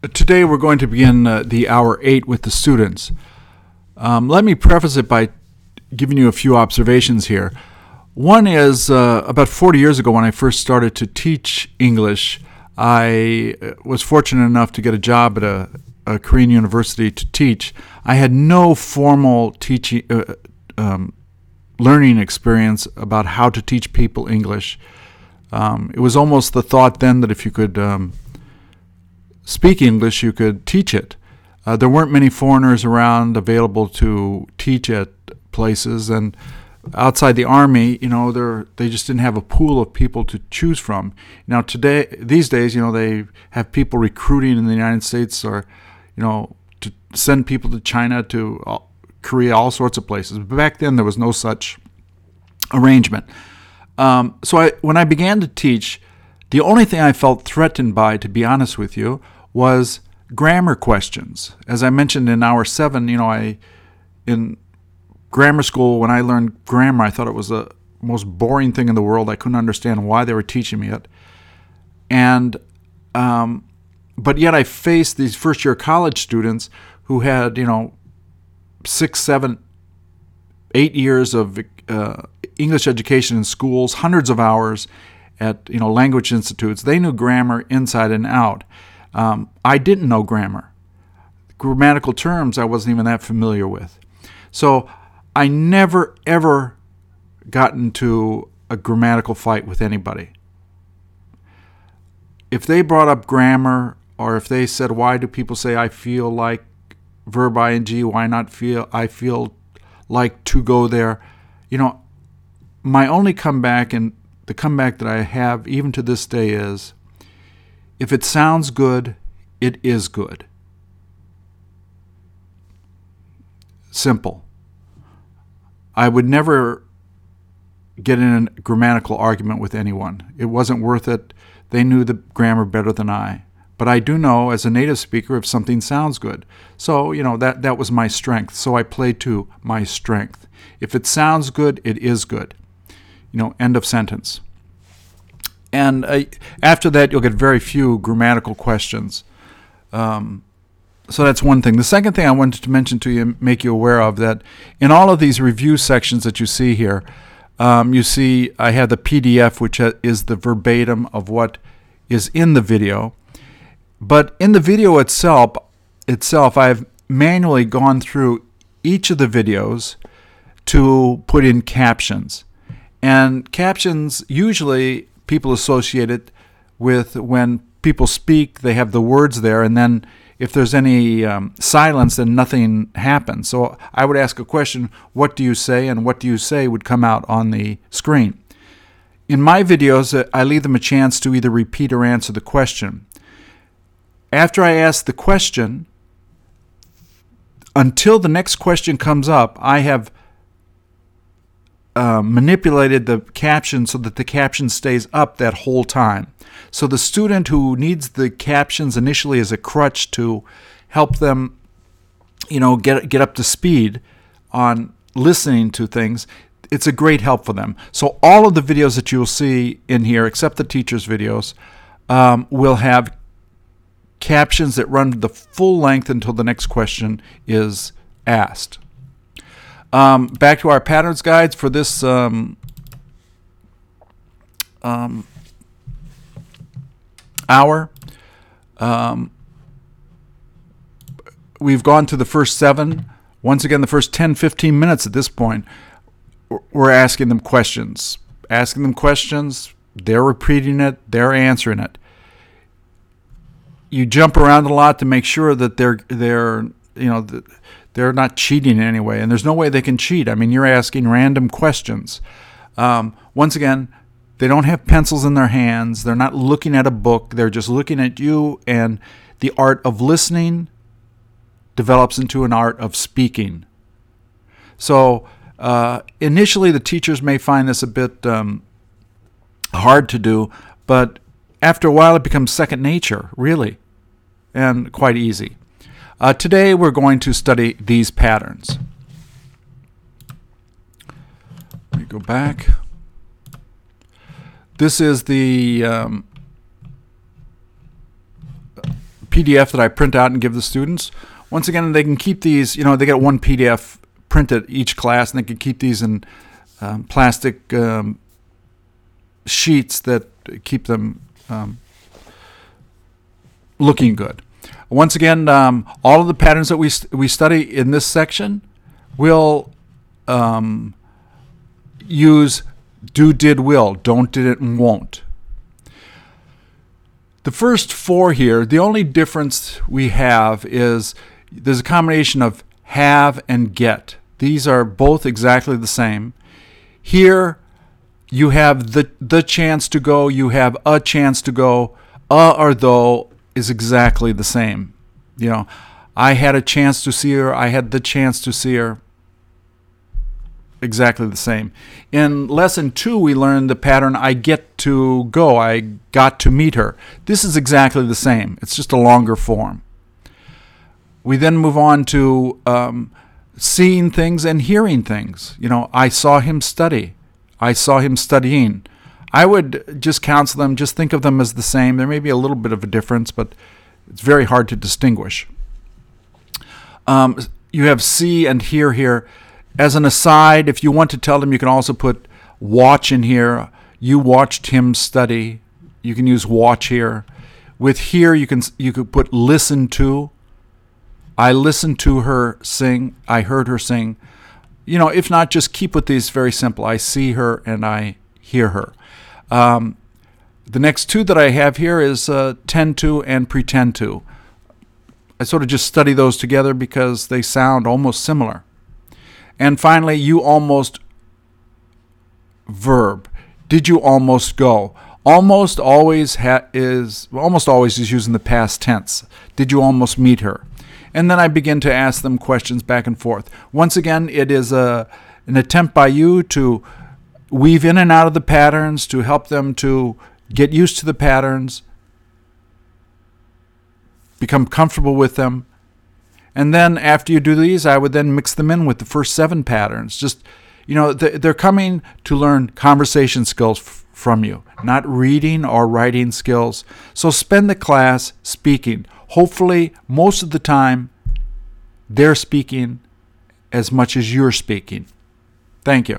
Today we're going to begin uh, the hour eight with the students. Um, let me preface it by giving you a few observations here. One is uh, about 40 years ago when I first started to teach English, I uh, was fortunate enough to get a job at a, a Korean university to teach. I had no formal teaching uh, um, learning experience about how to teach people English. Um, it was almost the thought then that if you could um, speak English, you could teach it. Uh, there weren't many foreigners around available to teach at places, and outside the army, you know, they they just didn't have a pool of people to choose from. Now today, these days, you know, they have people recruiting in the United States, or you know, to send people to China, to Korea, all sorts of places. But back then, there was no such arrangement. Um, so I, when I began to teach, the only thing I felt threatened by, to be honest with you, was grammar questions. As I mentioned in hour seven, you know, I in grammar school when I learned grammar, I thought it was the most boring thing in the world. I couldn't understand why they were teaching me it, and um, but yet I faced these first year college students who had you know six, seven, eight years of uh, English education in schools, hundreds of hours at you know language institutes. They knew grammar inside and out. Um, I didn't know grammar. Grammatical terms I wasn't even that familiar with. So I never ever got into a grammatical fight with anybody. If they brought up grammar or if they said, why do people say I feel like verb ing, why not feel I feel like to go there? You know, my only comeback and the comeback that I have even to this day is if it sounds good, it is good. Simple. I would never get in a grammatical argument with anyone. It wasn't worth it. They knew the grammar better than I. But I do know as a native speaker if something sounds good. So, you know, that, that was my strength. So I play to my strength. If it sounds good, it is good. You know, end of sentence. And uh, after that, you'll get very few grammatical questions. Um, so that's one thing. The second thing I wanted to mention to you, make you aware of, that in all of these review sections that you see here, um, you see I have the PDF, which is the verbatim of what is in the video. But in the video itself, itself, I've manually gone through each of the videos to put in captions. And captions usually people associate it with when people speak, they have the words there, and then if there's any um, silence, then nothing happens. So I would ask a question, what do you say? And what do you say would come out on the screen. In my videos, uh, I leave them a chance to either repeat or answer the question. After I ask the question, until the next question comes up, I have uh, manipulated the caption so that the caption stays up that whole time. So the student who needs the captions initially as a crutch to help them, you know, get get up to speed on listening to things, it's a great help for them. So all of the videos that you'll see in here, except the teachers' videos, um, will have captions that run the full length until the next question is asked. Um, back to our patterns guides for this um, um, hour. Um, we've gone to the first seven. Once again, the first 10, 15 minutes at this point, we're asking them questions. Asking them questions, they're repeating it, they're answering it. You jump around a lot to make sure that they're they're you know they're not cheating in any way, and there's no way they can cheat. I mean, you're asking random questions. Um, once again, they don't have pencils in their hands. They're not looking at a book. They're just looking at you, and the art of listening develops into an art of speaking. So, uh, initially, the teachers may find this a bit um, hard to do, but after a while, it becomes second nature, really, and quite easy. Uh, today we're going to study these patterns. Let me go back. This is the um, PDF that I print out and give the students. Once again, they can keep these. You know, they get one PDF printed each class, and they can keep these in um, plastic um, sheets that keep them um, looking good. Once again, um, all of the patterns that we we study in this section will um, use do, did, will, don't, did it, and won't. The first four here, the only difference we have is there's a combination of have and get. These are both exactly the same. Here, you have the the chance to go, you have a chance to go. A or though is exactly the same. You know, I had a chance to see her, I had the chance to see her. Exactly the same. In lesson two, we learned the pattern I get to go, I got to meet her. This is exactly the same, it's just a longer form. We then move on to um, seeing things and hearing things. You know, I saw him study, I saw him studying. I would just counsel them, just think of them as the same. There may be a little bit of a difference, but it's very hard to distinguish. Um, you have see and hear here. As an aside, if you want to tell them, you can also put watch in here. You watched him study. You can use watch here. With here, you can you could put listen to. I listened to her sing. I heard her sing. You know, if not, just keep with these very simple. I see her and I hear her. Um, the next two that I have here is uh, tend to and pretend to. I sort of just study those together because they sound almost similar. And finally, you almost verb. Did you almost go? Almost always ha- is almost always is using the past tense. Did you almost meet her? And then I begin to ask them questions back and forth. Once again, it is a an attempt by you to weave in and out of the patterns to help them to get used to the patterns, become comfortable with them. And then after you do these, I would then mix them in with the first seven patterns. Just, you know, they're coming to learn conversation skills from you, not reading or writing skills. So spend the class speaking. Hopefully, most of the time, they're speaking as much as you're speaking. Thank you.